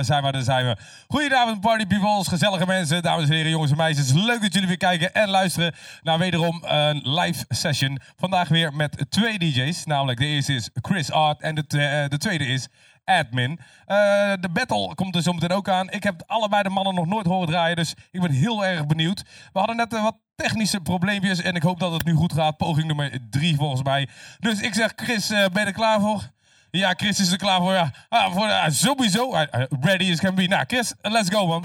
daar zijn we, daar zijn we. Goedenavond, party peoples, gezellige mensen, dames en heren, jongens en meisjes. Leuk dat jullie weer kijken en luisteren naar wederom een live session. Vandaag weer met twee DJ's, namelijk de eerste is Chris Art en de, uh, de tweede is Admin. Uh, de battle komt er zometeen ook aan. Ik heb allebei de mannen nog nooit horen draaien, dus ik ben heel erg benieuwd. We hadden net uh, wat technische probleempjes en ik hoop dat het nu goed gaat. Poging nummer drie volgens mij. Dus ik zeg, Chris, ben je er klaar voor? Ja, Chris is er klaar voor. Ja, ah, voor uh, sowieso. Uh, ready as can be. Nou, Chris, let's go, man.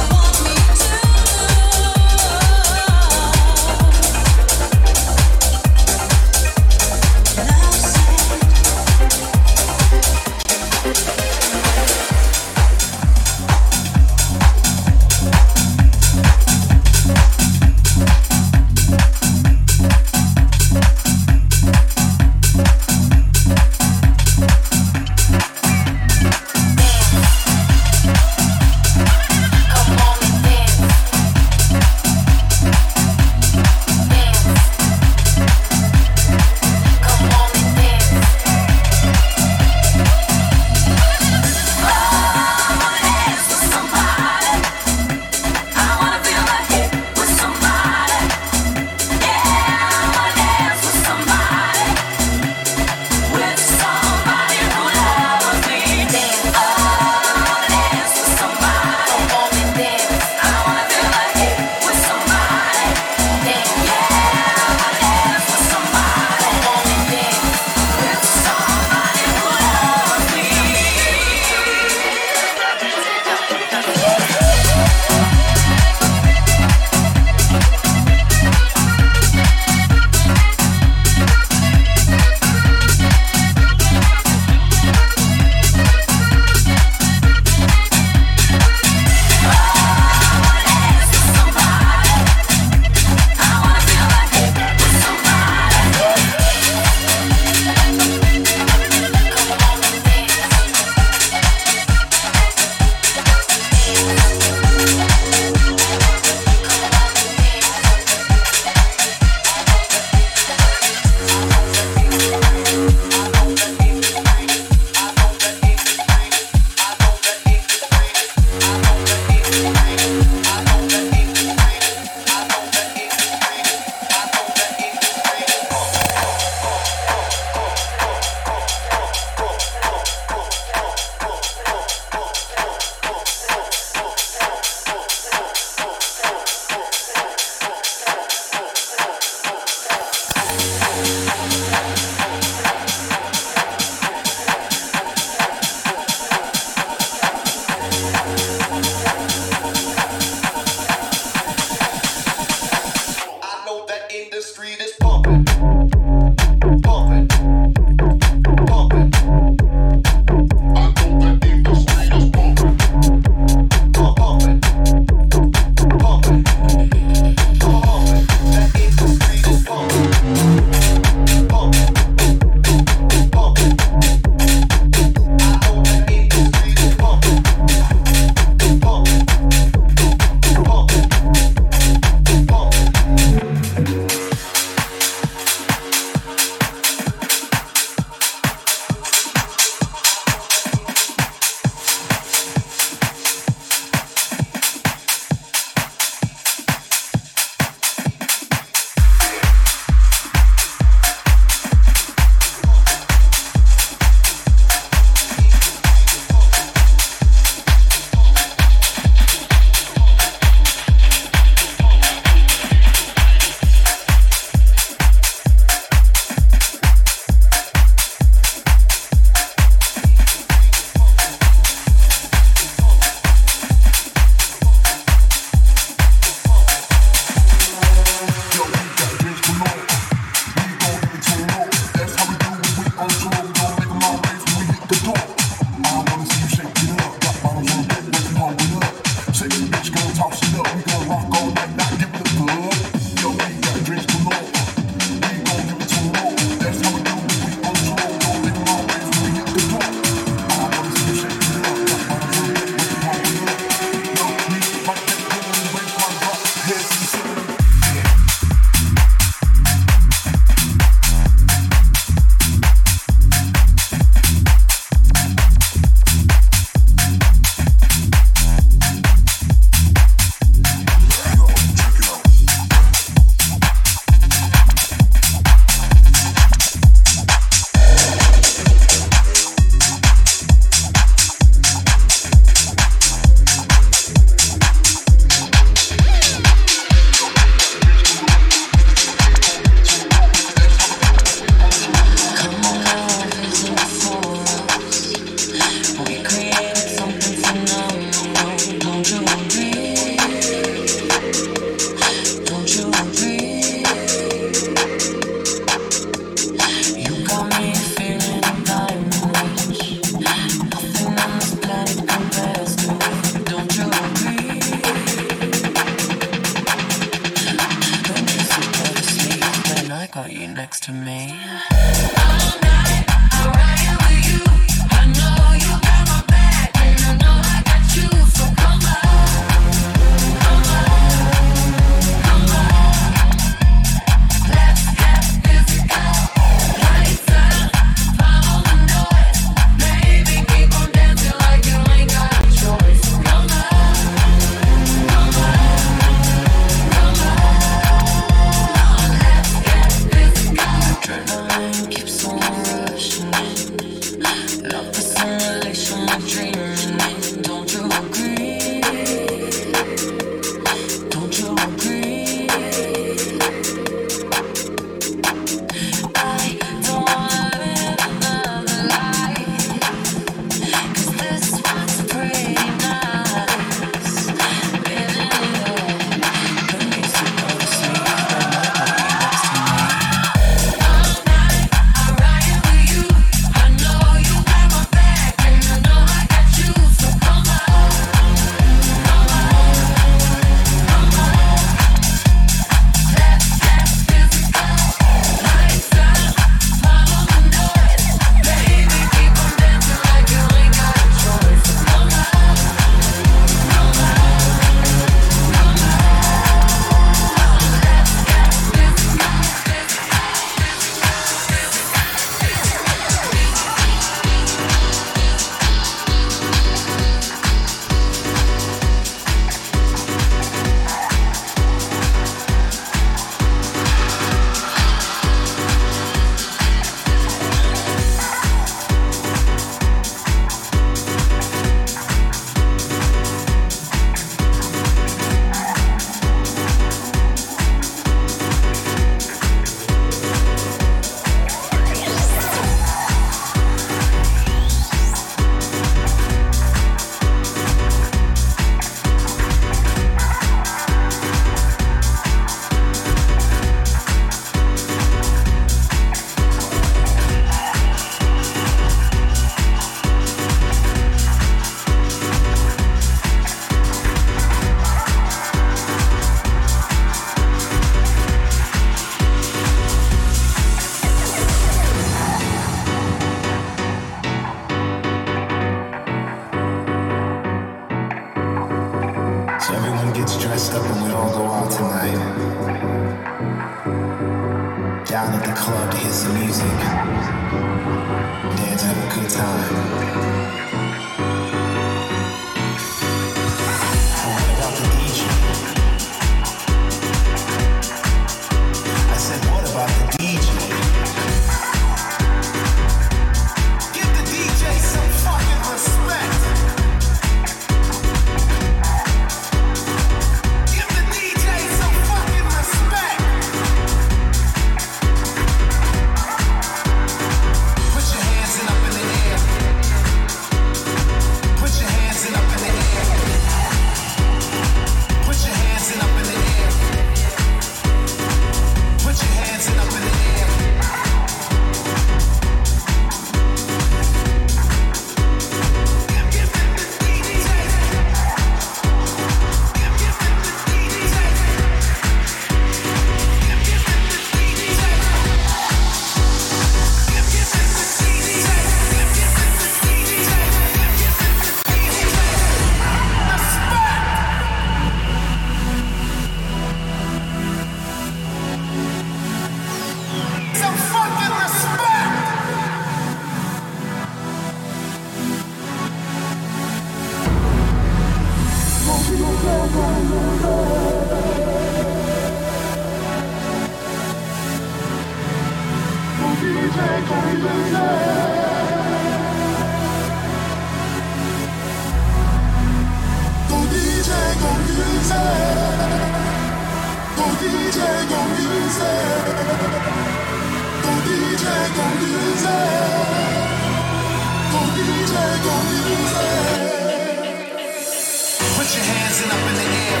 Put your hands in up in the air.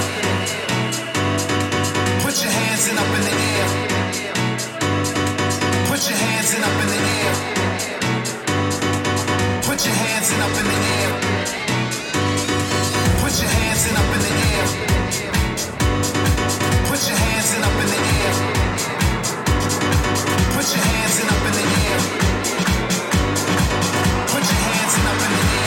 Put your hands in up in the air hands and up in the air. Put your hands in up in the air. Put your hands in up in the air. Put your hands in up in the air. Put your hands in up in the air. Put your hands in up in the air.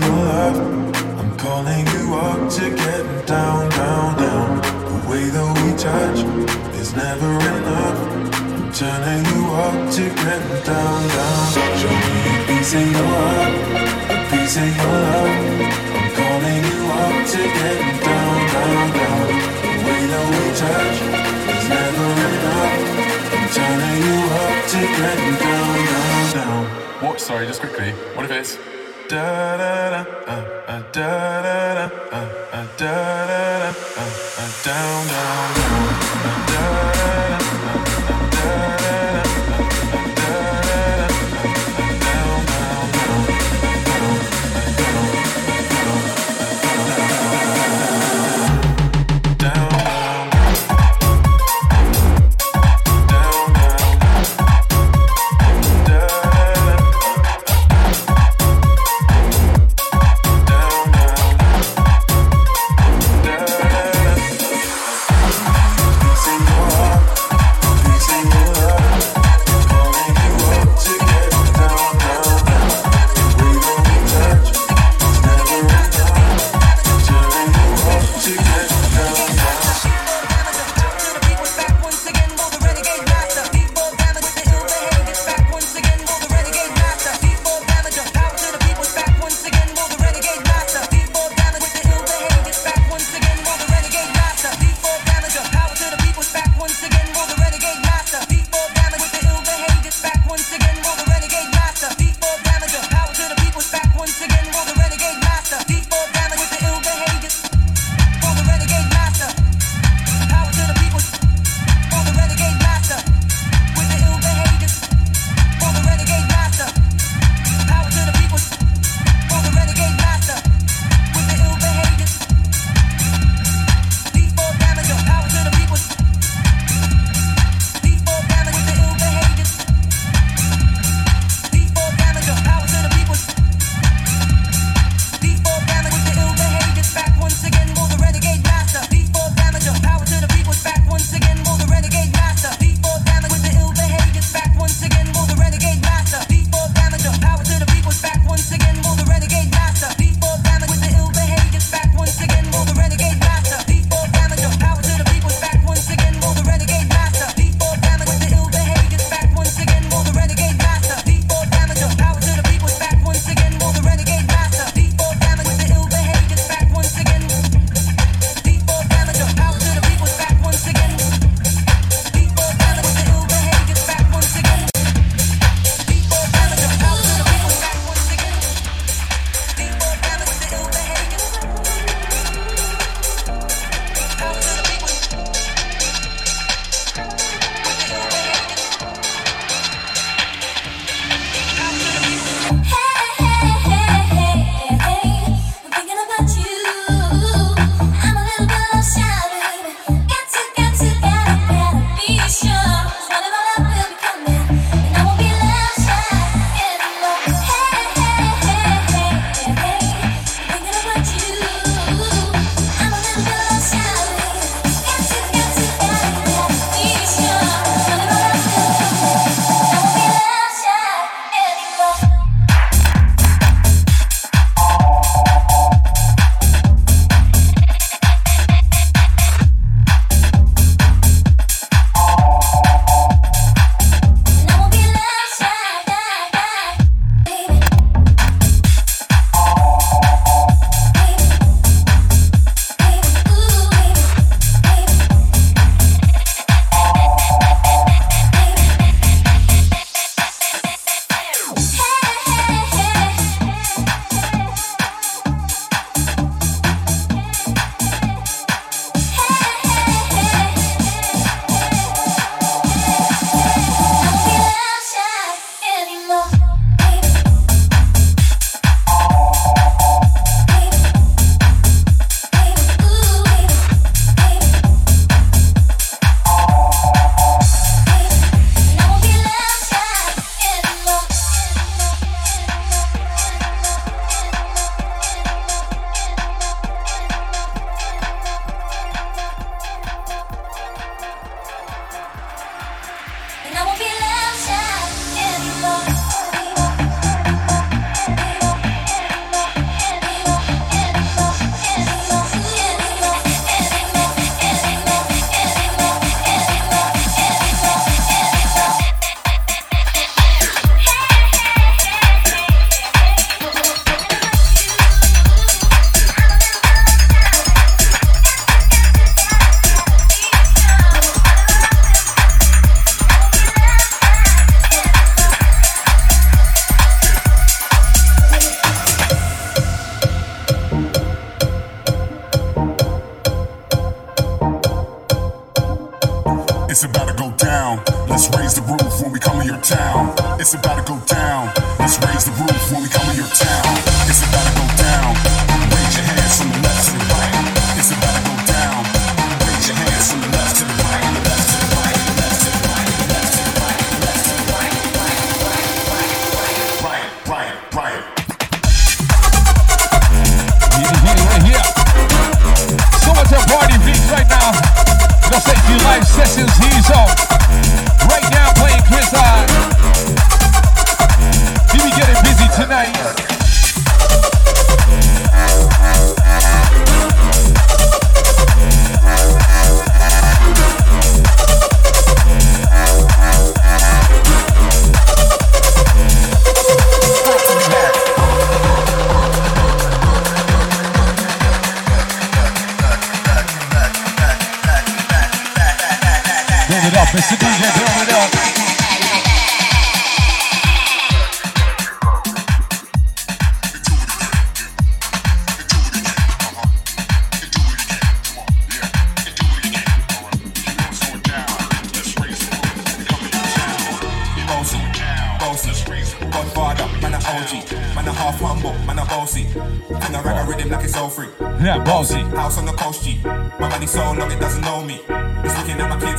I'm calling you up to get down, down, down. The way that we touch is never enough. I'm you up to get down, down. Show me. I'm calling you up to get down, down, down. The way that we touch is never enough. I'm you up to get down, down, down. What? Sorry, just quickly. What if it's Da da da, uh, uh, da da da, uh, da da da, down, down, down,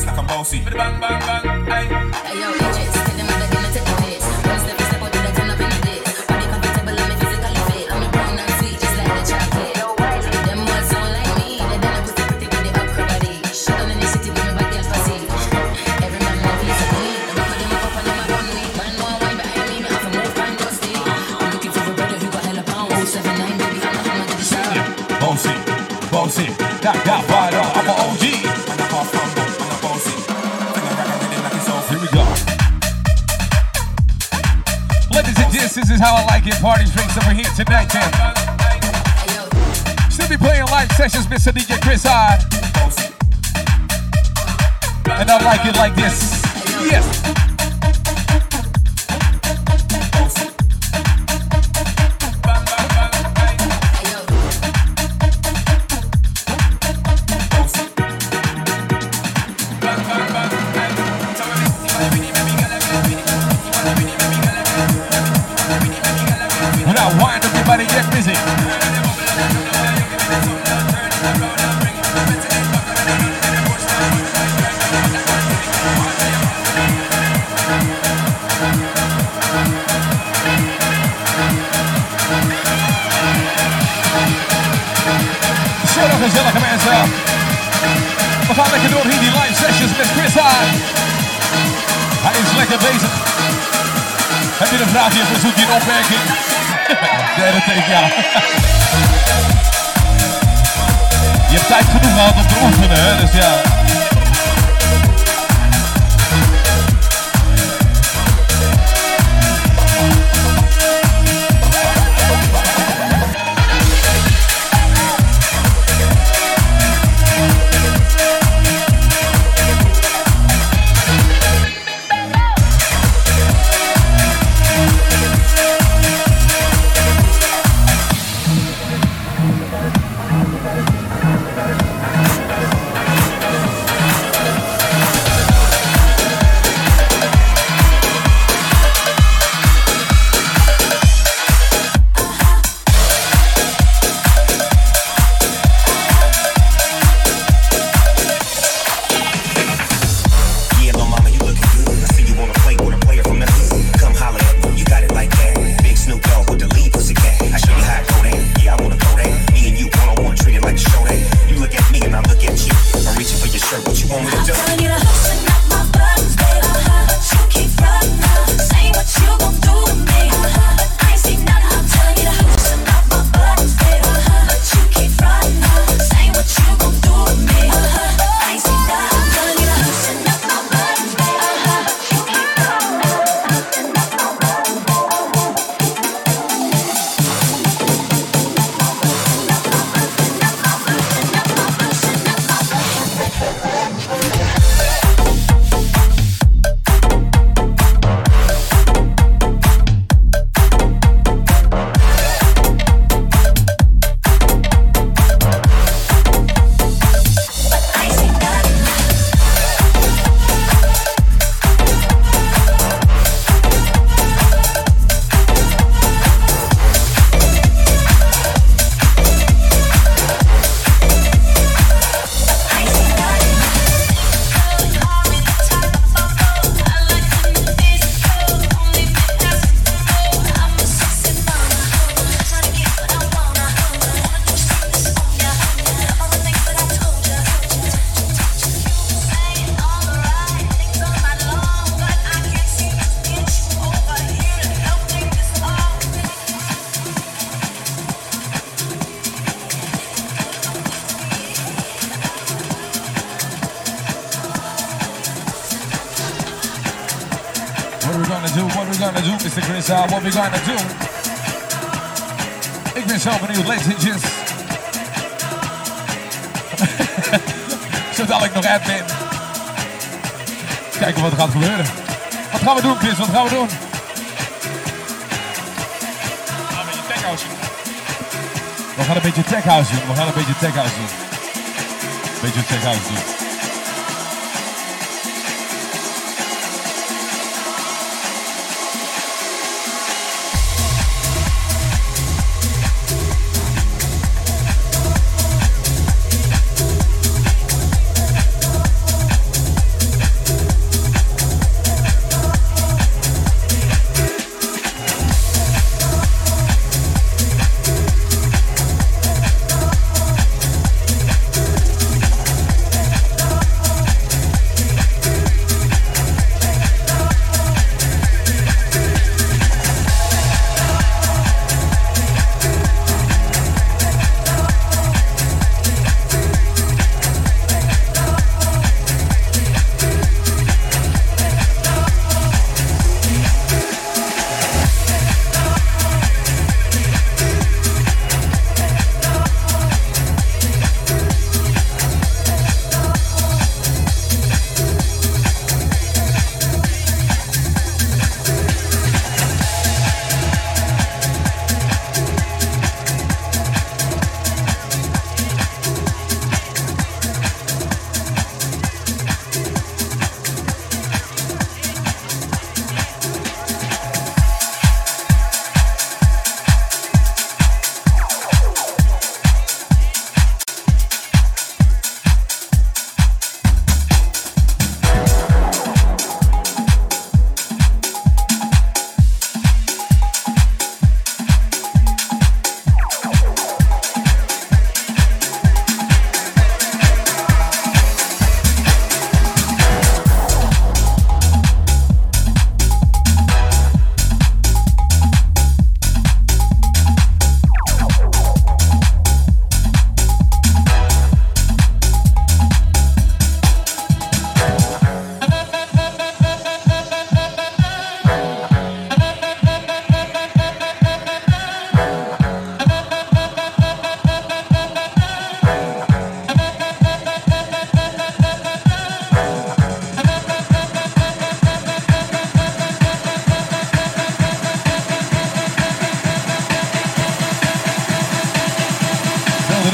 looking at my kids like I'm bossy. Bang bang bang, ay. Hey yo, bitches, tell them I'm gonna take the piss. One step, step out to the turn up in the dick. Body comfortable, I'm physically fit. I'm a brown and sweet, just like the chocolate. Them boys don't like me, they done a pussy pretty with the upper body. Shut down in the city with me back girl pussy. Every man want piece of me. Them put them up up and them a run me. Man want wine behind me, me have to move kind dusty. I'm looking for a brother who got hella pounds. 079, baby, I'm a hammer to the sound. Bossy, bossy. Got Godfather, I'm an OG. How I like it. Party drinks over here tonight, then. Still be playing live sessions, Mr. DJ Chris High. And I like it like this. Yes.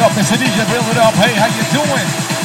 Up, build it up. Hey, how you doing?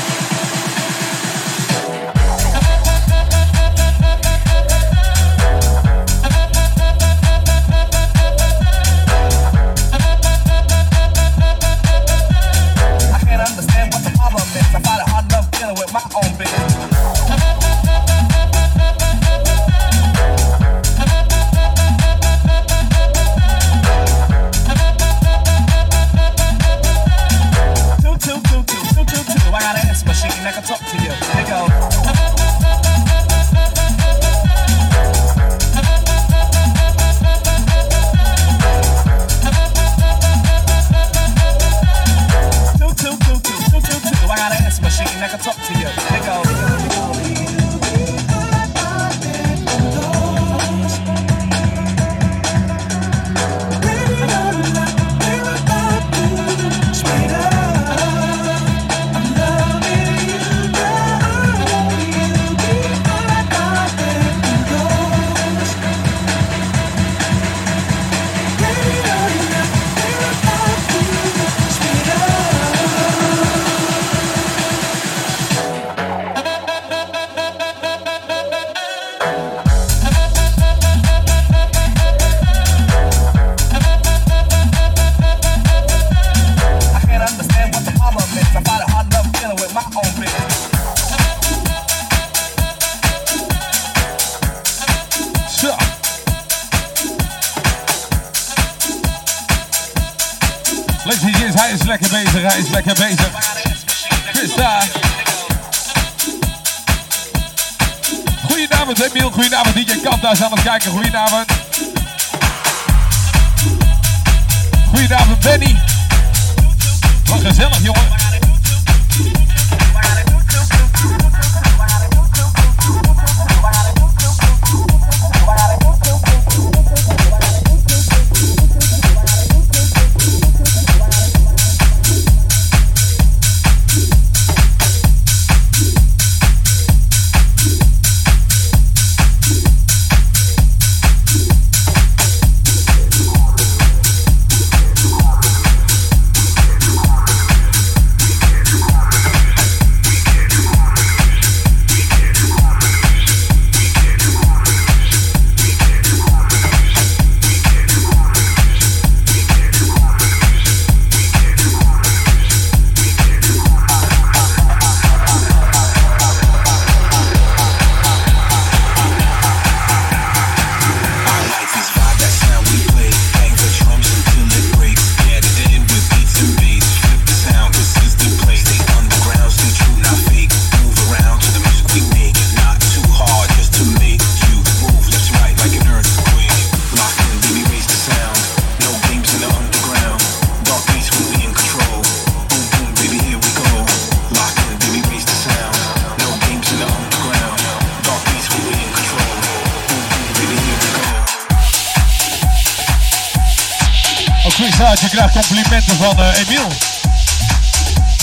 Van eh, Emiel.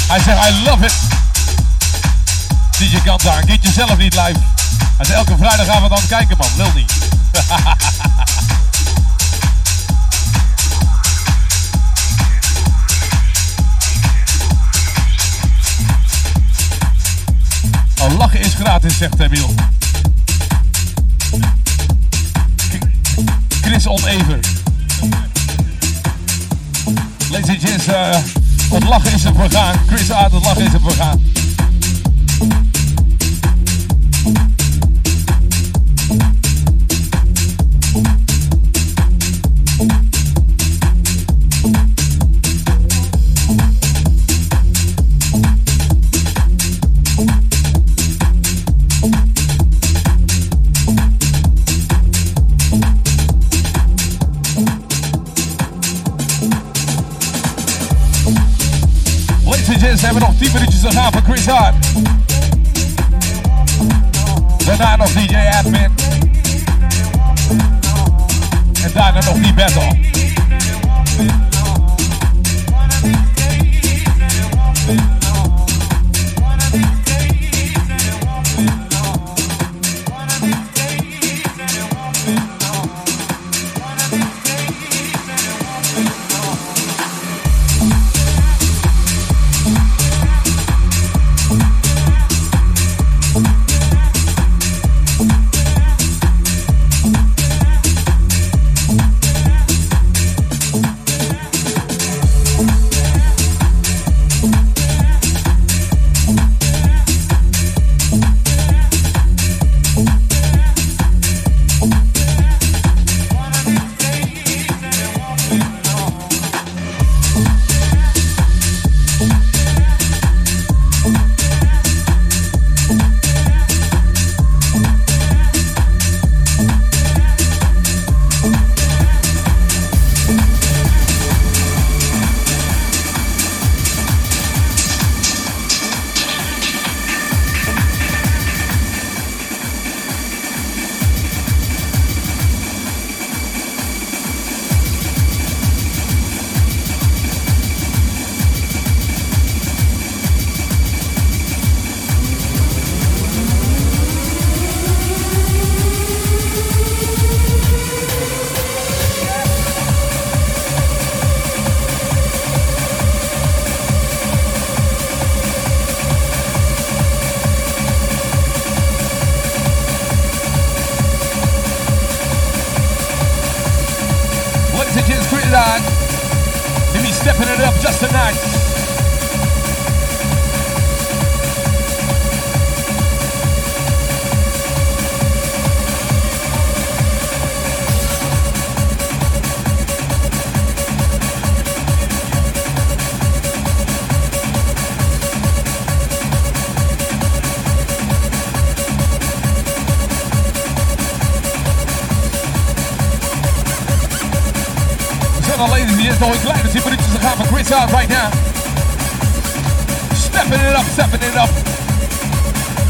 Hij zegt, I love it. DJ Kanta, een keertje zelf niet live. Hij zegt, elke vrijdagavond aan het kijken, man.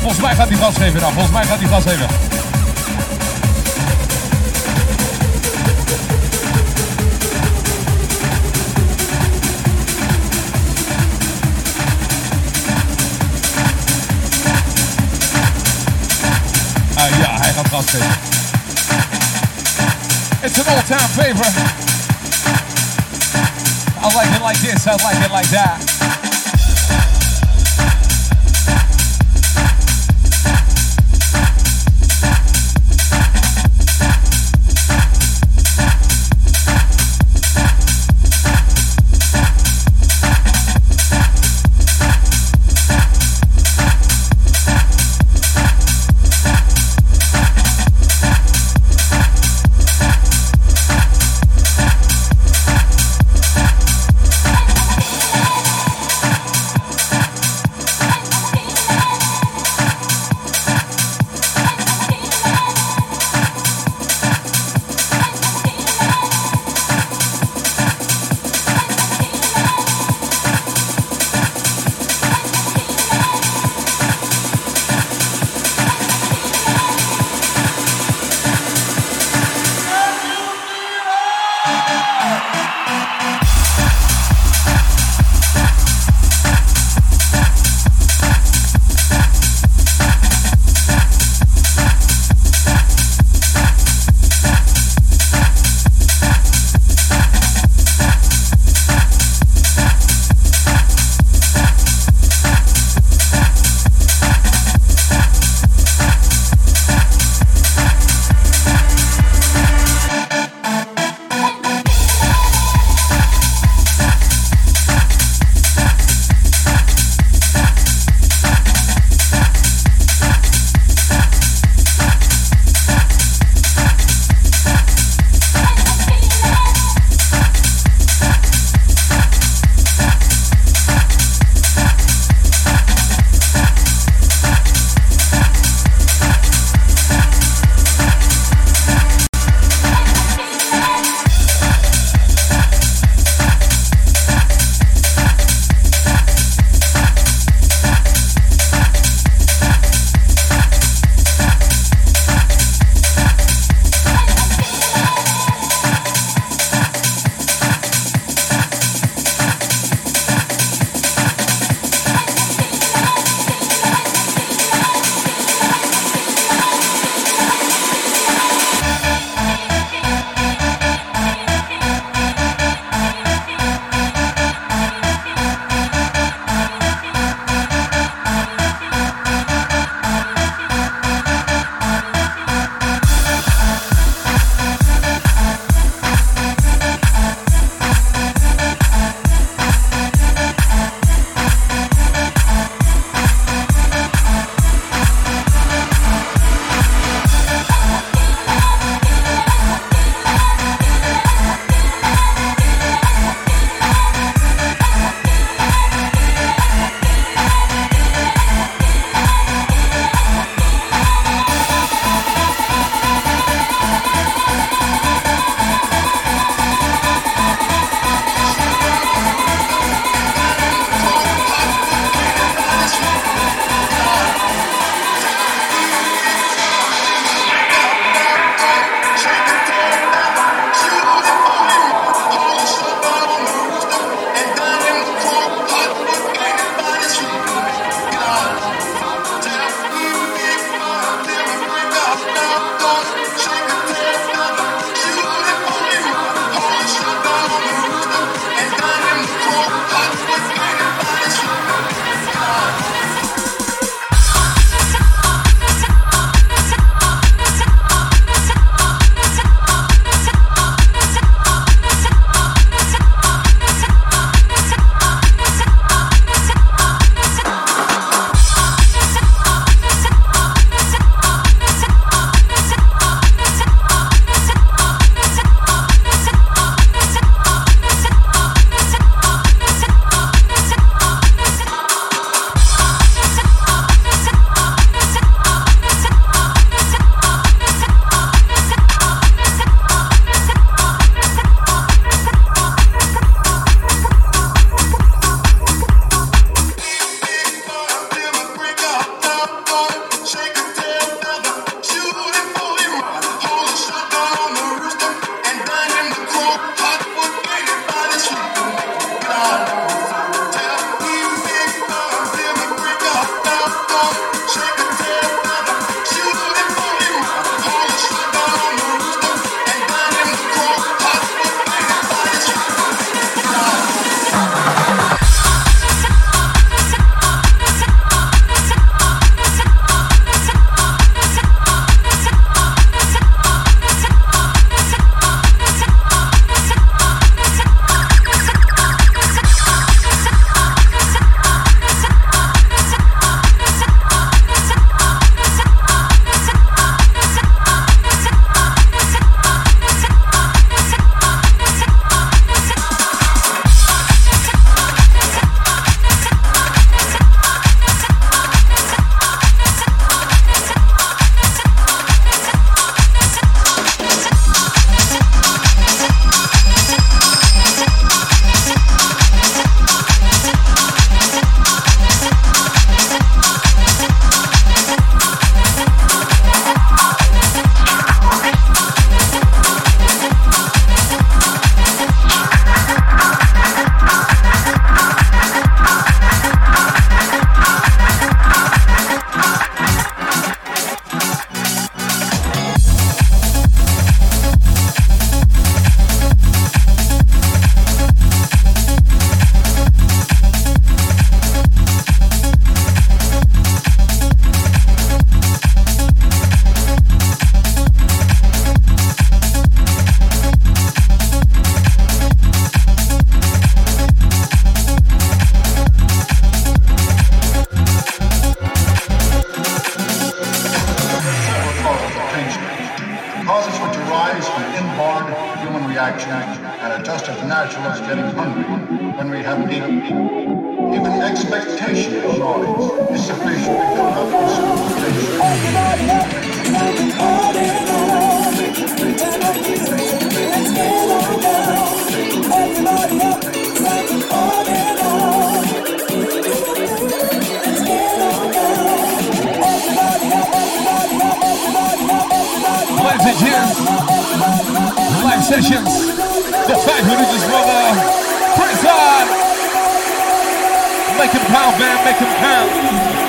Volgens mij gaat hij gas geven nou. Volgens mij gaat hij gas geven. Ah ja, hij gaat gas geven. It's an all-time favorite. I like it like this, I like it like that. action and it's just as natural as getting hungry when we haven't eaten. Even expectation of noise is simply should be built up in Everybody up live sessions. The five religious brother, Chris on. Make him count, man, make him count.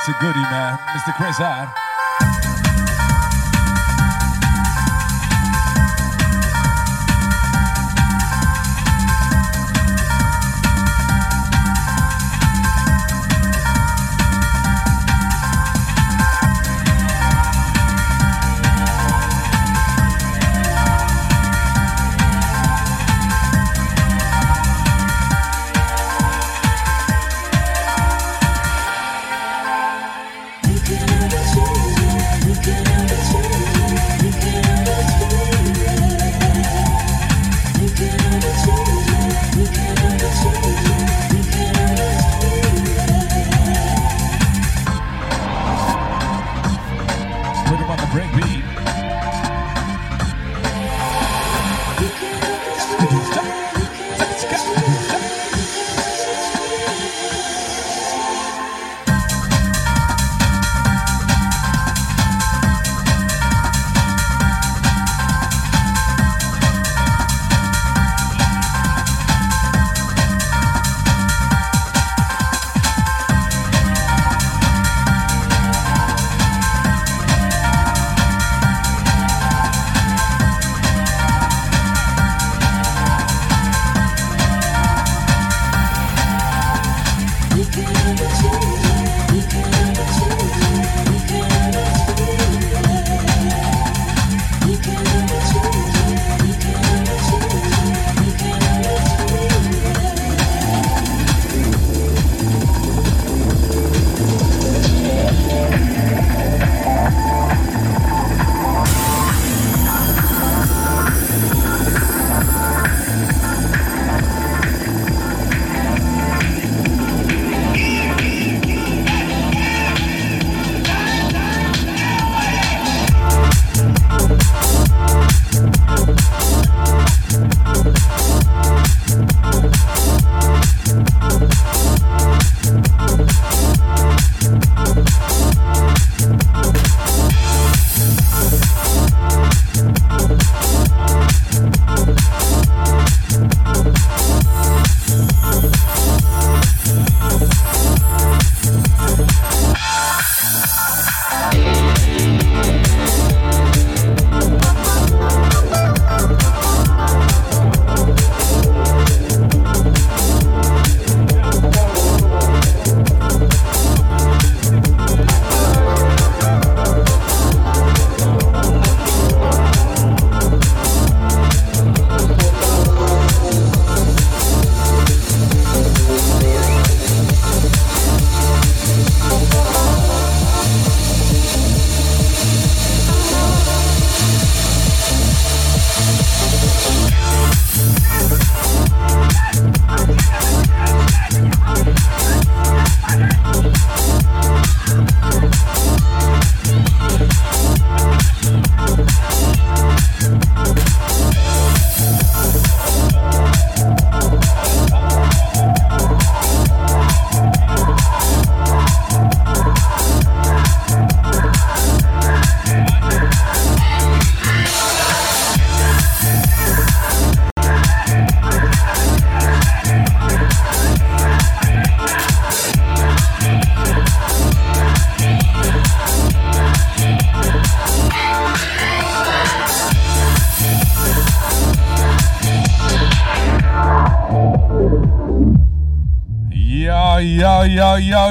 It's a goodie, man. Mr. Chris Hyde.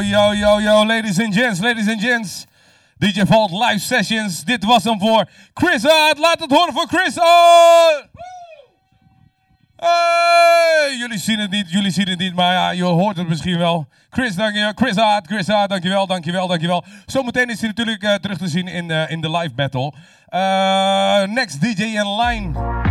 Yo, yo, yo, ladies and gents, ladies and gents. DJ Vault live sessions. Dit was hem voor Chris Hart. Laat het horen voor Chris Hart. Hey, jullie zien het niet, jullie zien het niet, maar ja, je hoort het misschien wel. Chris, dankjewel. Chris Hart, Chris Hart, dankjewel, dankjewel, dankjewel. Zometeen is hij natuurlijk eh, terug te zien in, eh, in de live battle. Eh, next DJ in line.